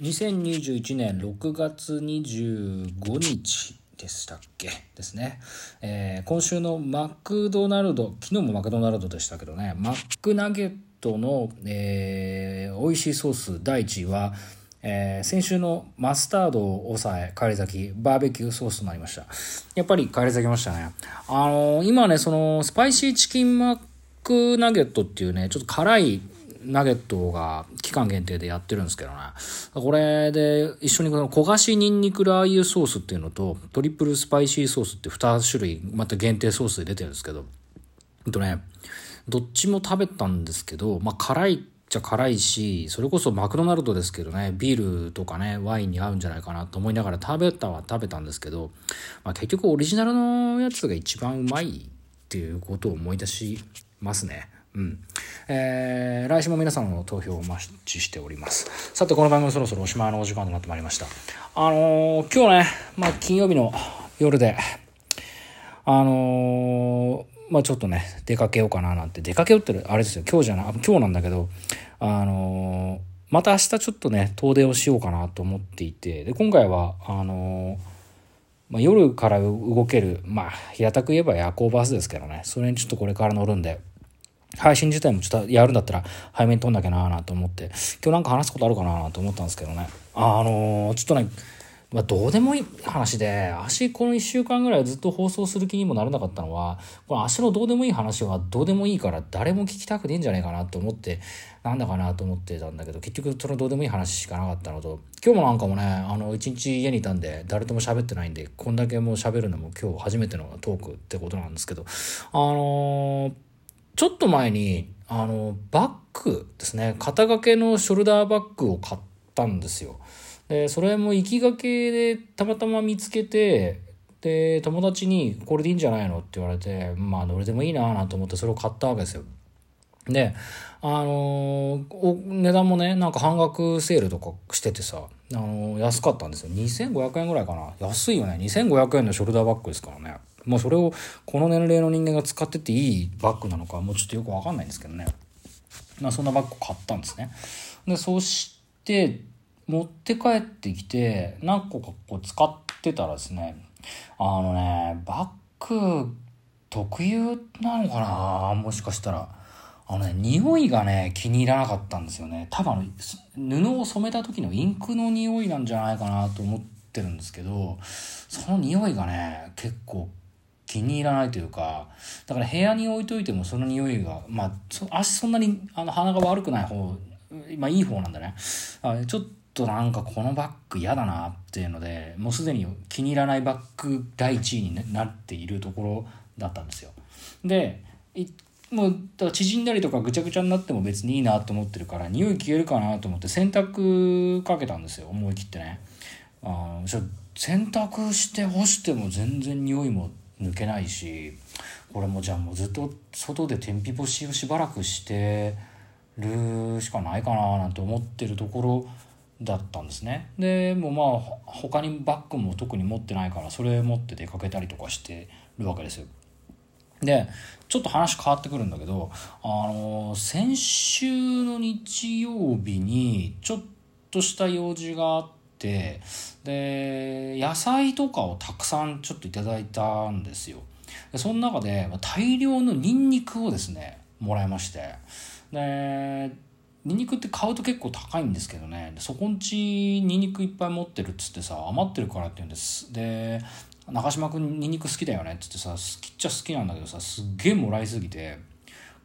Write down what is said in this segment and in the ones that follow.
2021年6月25日でしたっけ？ですね、えー、今週のマクドナルド昨日もマクドナルドでしたけどねマックナゲットの、えー、美味しいソース第1位はえー、先週のマスタードを抑え、帰り咲き、バーベキューソースとなりました。やっぱり帰り咲きましたね。あのー、今ね、その、スパイシーチキンマックナゲットっていうね、ちょっと辛いナゲットが期間限定でやってるんですけどね。これで一緒にこの焦がしニンニクラー油ソースっていうのとトリプルスパイシーソースって2種類また限定ソースで出てるんですけど、えっとね、どっちも食べたんですけど、まあ辛いっちゃ辛いし、それこそマクドナルドですけどね、ビールとかね、ワインに合うんじゃないかなと思いながら食べたは食べたんですけど、まあ結局オリジナルのやつが一番うまいっていうことを思い出しますね。うん。えー、来週も皆さんの投票をお待ちしております。さて、この番組そろそろおしまいのお時間となってまいりました。あのー、今日ね、まあ、金曜日の夜で、あのー、まあちょっとね、出かけようかななんて、出かけようってあれですよ、今日じゃない、今日なんだけど、あの、また明日ちょっとね、遠出をしようかなと思っていて、で、今回は、あのまあ、夜から動ける、まあ、平たく言えば夜行バスですけどね、それにちょっとこれから乗るんで、配信自体もちょっとやるんだったら早めに撮んなきゃなーなと思って、今日なんか話すことあるかなと思ったんですけどね。あのー、ちょっとね、まあ、どうでもいい話で、足この1週間ぐらいずっと放送する気にもならなかったのは、この足のどうでもいい話はどうでもいいから誰も聞きたくねえんじゃないかなと思って、なんだかなと思ってたんだけど、結局そのどうでもいい話しかなかったのと、今日もなんかもね、あの、一日家にいたんで、誰とも喋ってないんで、こんだけもう喋るのも今日初めてのトークってことなんですけど、あのーちょっと前に、あの、バッグですね、肩掛けのショルダーバッグを買ったんですよ。で、それも行きがけでたまたま見つけて、で、友達にこれでいいんじゃないのって言われて、まあ、どれでもいいなぁなと思ってそれを買ったわけですよ。で、あのー、値段もね、なんか半額セールとかしててさ、あのー、安かったんですよ。2500円ぐらいかな。安いよね。2500円のショルダーバッグですからね。まあそれをこの年齢の人間が使ってていいバッグなのかもうちょっとよくわかんないんですけどね。まあそんなバッグ買ったんですね。で、そして持って帰ってきて何個かこう使ってたらですね、あのね、バッグ特有なのかな？もしかしたら。あのね、匂いがね、気に入らなかったんですよね。多分布を染めた時のインクの匂いなんじゃないかなと思ってるんですけど、その匂いがね、結構気に入らないというか、だから部屋に置いといてもその匂いが、まあ、足そんなにあの鼻が悪くない方、まあいい方なんだね。あちょっとなんかこのバッグ嫌だなっていうので、もうすでに気に入らないバッグ第一位になっているところだったんですよ。で、もうだ縮んだりとかぐちゃぐちゃになっても別にいいなと思ってるから匂い消えるかなと思って洗濯かけたんですよ思い切ってねあ洗濯して干しても全然匂いも抜けないしこれもじゃあもうずっと外で天日干しをしばらくしてるしかないかななんて思ってるところだったんですね。でもまあ他にバッグも特に持ってないからそれ持って出かけたりとかしてるわけですよ。でちょっと話変わってくるんだけどあの先週の日曜日にちょっとした用事があっててで野菜とかをたくさんちょっといただいたんですよ。でその中で大量のニンニクをですねもらいまして。でニンニクって買うと結構高いんですけどね。そこんちニンニクいっぱい持ってるっつってさ余ってるからって言うんです。で中島君ニンニク好きだよねっつってさ好きっちゃ好きなんだけどさすっげえもらいすぎて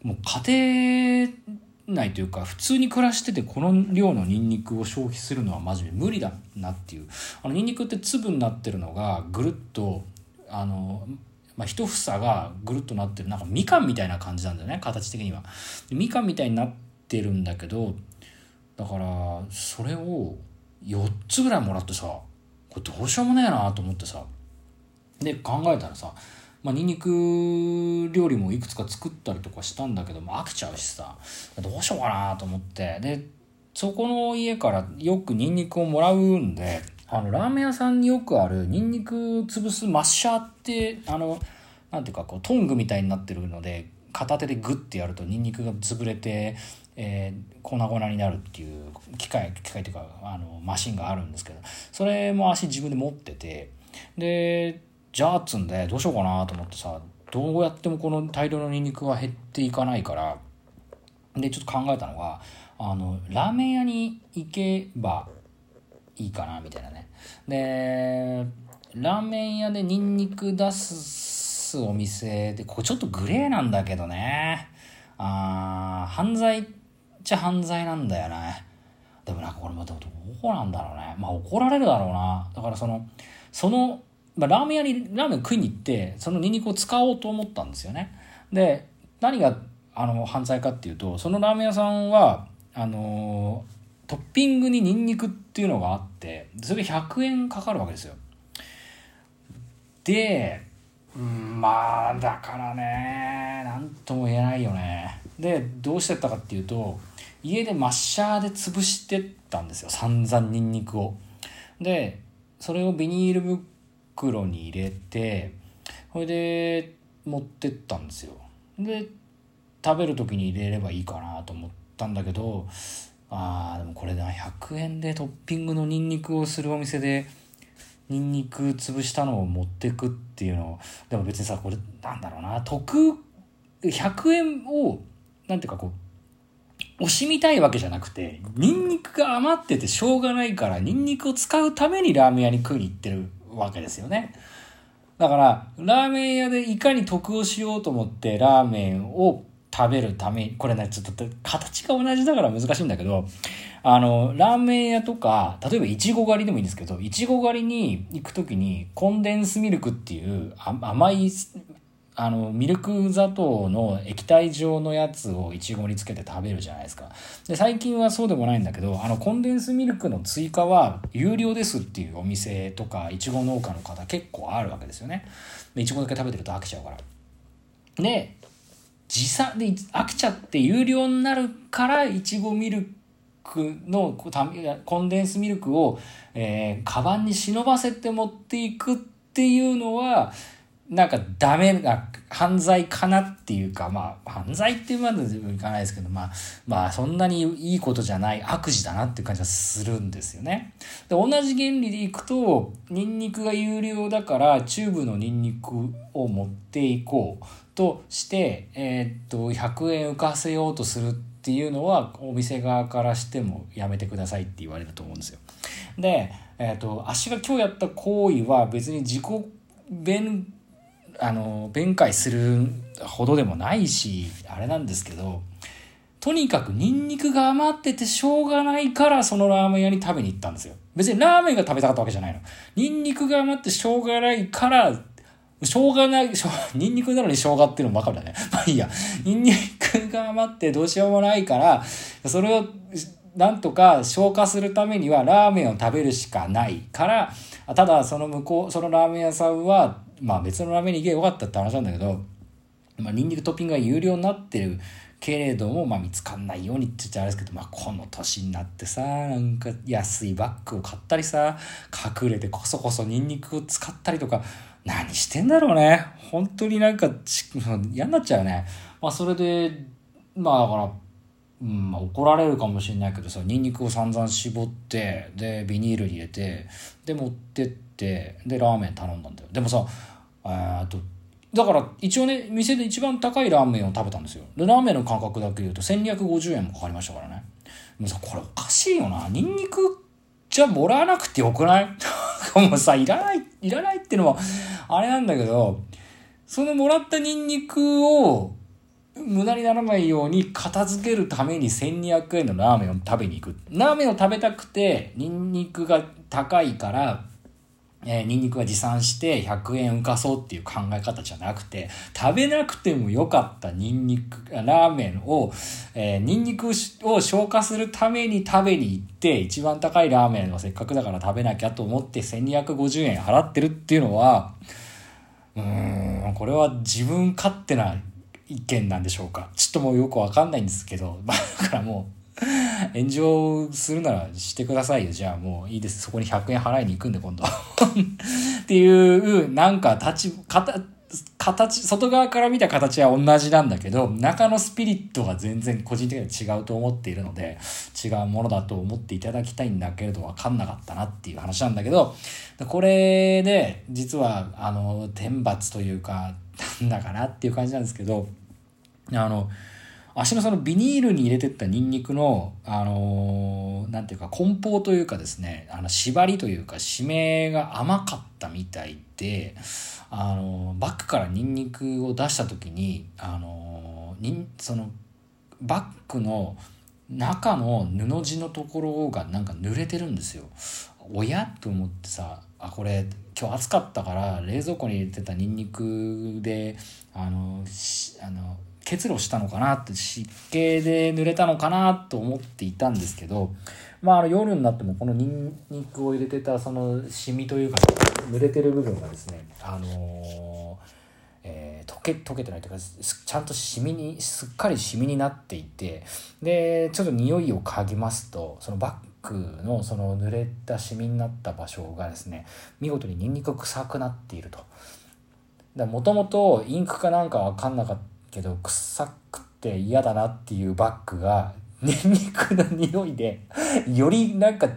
もう家庭内というか普通に暮らしててこの量のニンニクを消費するのはマジで無理だなっていう。あのニンニクって粒になってるのがぐるっとあのまあ、一房がぐるっとなってるなんかみかんみたいな感じなんだよね形的には。みかんみたいになってるんだけどだからそれを4つぐらいもらってさこれどうしようもねえなと思ってさ。で考えたらさまあ、ニンニク料理もいくつか作ったりとかしたんだけども飽きちゃうしさ。どうしようかなと思って。でそこの家からよくニンニクをもらうんであのラーメン屋さんによくあるニンニク潰すマッシャーってあのなんていうかこうトングみたいになってるので片手でグッてやるとニンニクが潰れてえー、粉々になるっていう機械機械というかあのマシンがあるんですけどそれも足自分で持ってて。でじゃあっつんでどうしようかなと思ってさどうやってもこの大量のニンニクは減っていかないから。でちょっと考えたのがあのラーメン屋に行けばいいかなみたいなね。でラーメン屋でニンニク出すお店でここちょっとグレーなんだけどね。あ犯罪っちゃ犯罪なんだよね。でもなんかこれまたどうなんだろうね。まあ怒られるだろうな。だからそのその、まあ、ラーメン屋にラーメン食いに行ってそのニンニクを使おうと思ったんですよね。で何があの犯罪かっていうとそのラーメン屋さんはあのトッピングにニンニクっていうのがあってそれ100円かかるわけですよ。でまあだからね何とも言えないよね。でどうしてったかっていうと家でマッシャーで潰してったんですよ。散々ニンニクを。でそれをビニール袋に入れてそれで持ってったんですよ。で食べる時に入れればいいかなと思ったんだけどあーでもこれな100円でトッピングのニンニクをするお店でニンニク潰したのを持ってくっていうのをでも別にさこれなんだろうな得100円をなんていうかこう惜しみたいわけじゃなくてニンニクが余っててしょうがないからニンニクを使うためにラーメン屋に食いに行ってるわけですよね。だからラーメン屋でいかに得をしようと思ってラーメンを食べるためにこれねちょっと形が同じだから難しいんだけどあのラーメン屋とか例えばいちご狩りでもいいんですけどいちご狩りに行く時にコンデンスミルクっていう甘いあのミルク砂糖の液体状のやつをいちごにつけて食べるじゃないですか。で最近はそうでもないんだけどあのコンデンスミルクの追加は有料ですっていうお店とかいちご農家の方結構あるわけですよね。いちごだけ食べてると飽きちゃうから。で時差で飽きちゃって有料になるからいちごミルクのコンデンスミルクを、えー、カバンに忍ばせて持っていくっていうのはなんかダメな犯罪かなっていうかまあ犯罪っていうまでいかないですけどまあまあそんなにいいことじゃない悪事だなっていう感じはするんですよね。で同じ原理でいくとニンニクが有料だからチューブのニンニクを持っていこうとして、えー、っと100円浮かせようとするっていうのはお店側からしてもやめてくださいって言われると思うんですよ。で、えー、っと足が今日やった行為は別に自己弁あの弁解するほどでもないしあれなんですけどとにかくニンニクが余っててしょうがないからそのラーメン屋に食べに行ったんですよ。別にラーメンが食べたかったわけじゃないの。ニンニクが余ってしょうがないからしょうがない、しょニンニクなのに生姜っていうのもわかるだね。まあいいや。ニンニクが余ってどうしようもないから、それをなんとか消化するためにはラーメンを食べるしかないから、ただその向こう、そのラーメン屋さんは、まあ別のラーメンに行けばよかったって話なんだけど、まあニンニクトッピングが有料になってるけれども、まあ見つかんないようにって言っちゃあれですけど、まあこの年になってさ、なんか安いバッグを買ったりさ、隠れてこそこそニンニクを使ったりとか、何してんだろうね。本当になんか嫌になっちゃうね。まあそれで、まあだから、うんまあ、怒られるかもしれないけどさ、ニンニクを散々絞って、で、ビニールに入れて、で、持ってって、で、ラーメン頼んだんだよ。でもさ、えと、だから一応ね、店で一番高いラーメンを食べたんですよ。で、ラーメンの価格だけ言うと1250円もかかりましたからね。もうさ、これおかしいよな。ニンニクじゃもらわなくてよくない？もうさ、いらない、いらないってのは、あれなんだけど、そのもらったニンニクを無駄にならないように片付けるために1200円のラーメンを食べに行く。ラーメンを食べたくて、ニンニクが高いから、えー、ニンニクは持参して100円浮かそうっていう考え方じゃなくて、食べなくてもよかったニンニク、ラーメンを、えー、ニンニクを消化するために食べに行って、一番高いラーメンをせっかくだから食べなきゃと思って1250円払ってるっていうのは、うーん、これは自分勝手な意見なんでしょうか。ちょっともうよくわかんないんですけど、ま だからもう、炎上するならしてくださいよ。じゃあもういいです。そこに100円払いに行くんで今度。っていう、なんか立ち、形、外側から見た形は同じなんだけど、中のスピリットが全然個人的には違うと思っているので、違うものだと思っていただきたいんだけれど、わかんなかったなっていう話なんだけど、これで、実は、あの、天罰というか、なんだかなっていう感じなんですけど、あの、足のそのビニールに入れてったニンニクの、あのー、なんていうか、梱包というかですね、あの、縛りというか、締めが甘かったみたいで、あのー、バッグからニンニクを出した時に、あのー、にその、バッグの中の布地のところがなんか濡れてるんですよ。おや？と思ってさ、あ、これ、今日暑かったから冷蔵庫に入れてたニンニクで、あの、あの、結露したのかなって湿気で濡れたのかなと思っていたんですけど、まあ、あの夜になってもこのニンニクを入れてたそのシミというか濡れてる部分がですねあのー、えー、溶け溶けてないというかちゃんとシミにすっかりシミになっていてでちょっと匂いを嗅ぎますとそのバッグのその濡れたシミになった場所がですね見事にニンニク臭くなっていると。もともとインクかなんか分かんなかったけど臭くて嫌だなっていうバッグがニンニクの匂いでよりなんか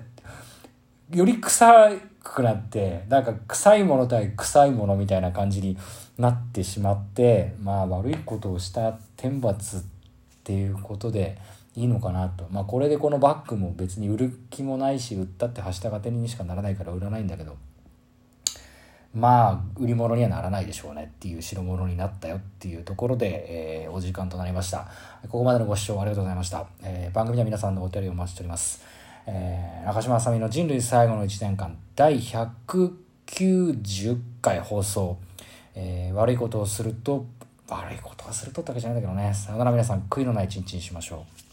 より臭くなってなんか臭いもの対臭いものみたいな感じになってしまってまあ悪いことをした天罰っていうことでいいのかなと。まあこれでこのバッグも別に売る気もないし売ったってはしたが手にしかならないから売らないんだけど。まあ売り物にはならないでしょうねっていう代物になったよっていうところで、えー、お時間となりました。ここまでのご視聴ありがとうございました、えー、番組では皆さんのお便りをお待ちしております、えー、中島あさみの人類最後の1年間第190回放送、えー、悪いことをすると悪いことをするとってわけじゃないんだけどね。さよなら皆さん悔いのない一日にしましょう。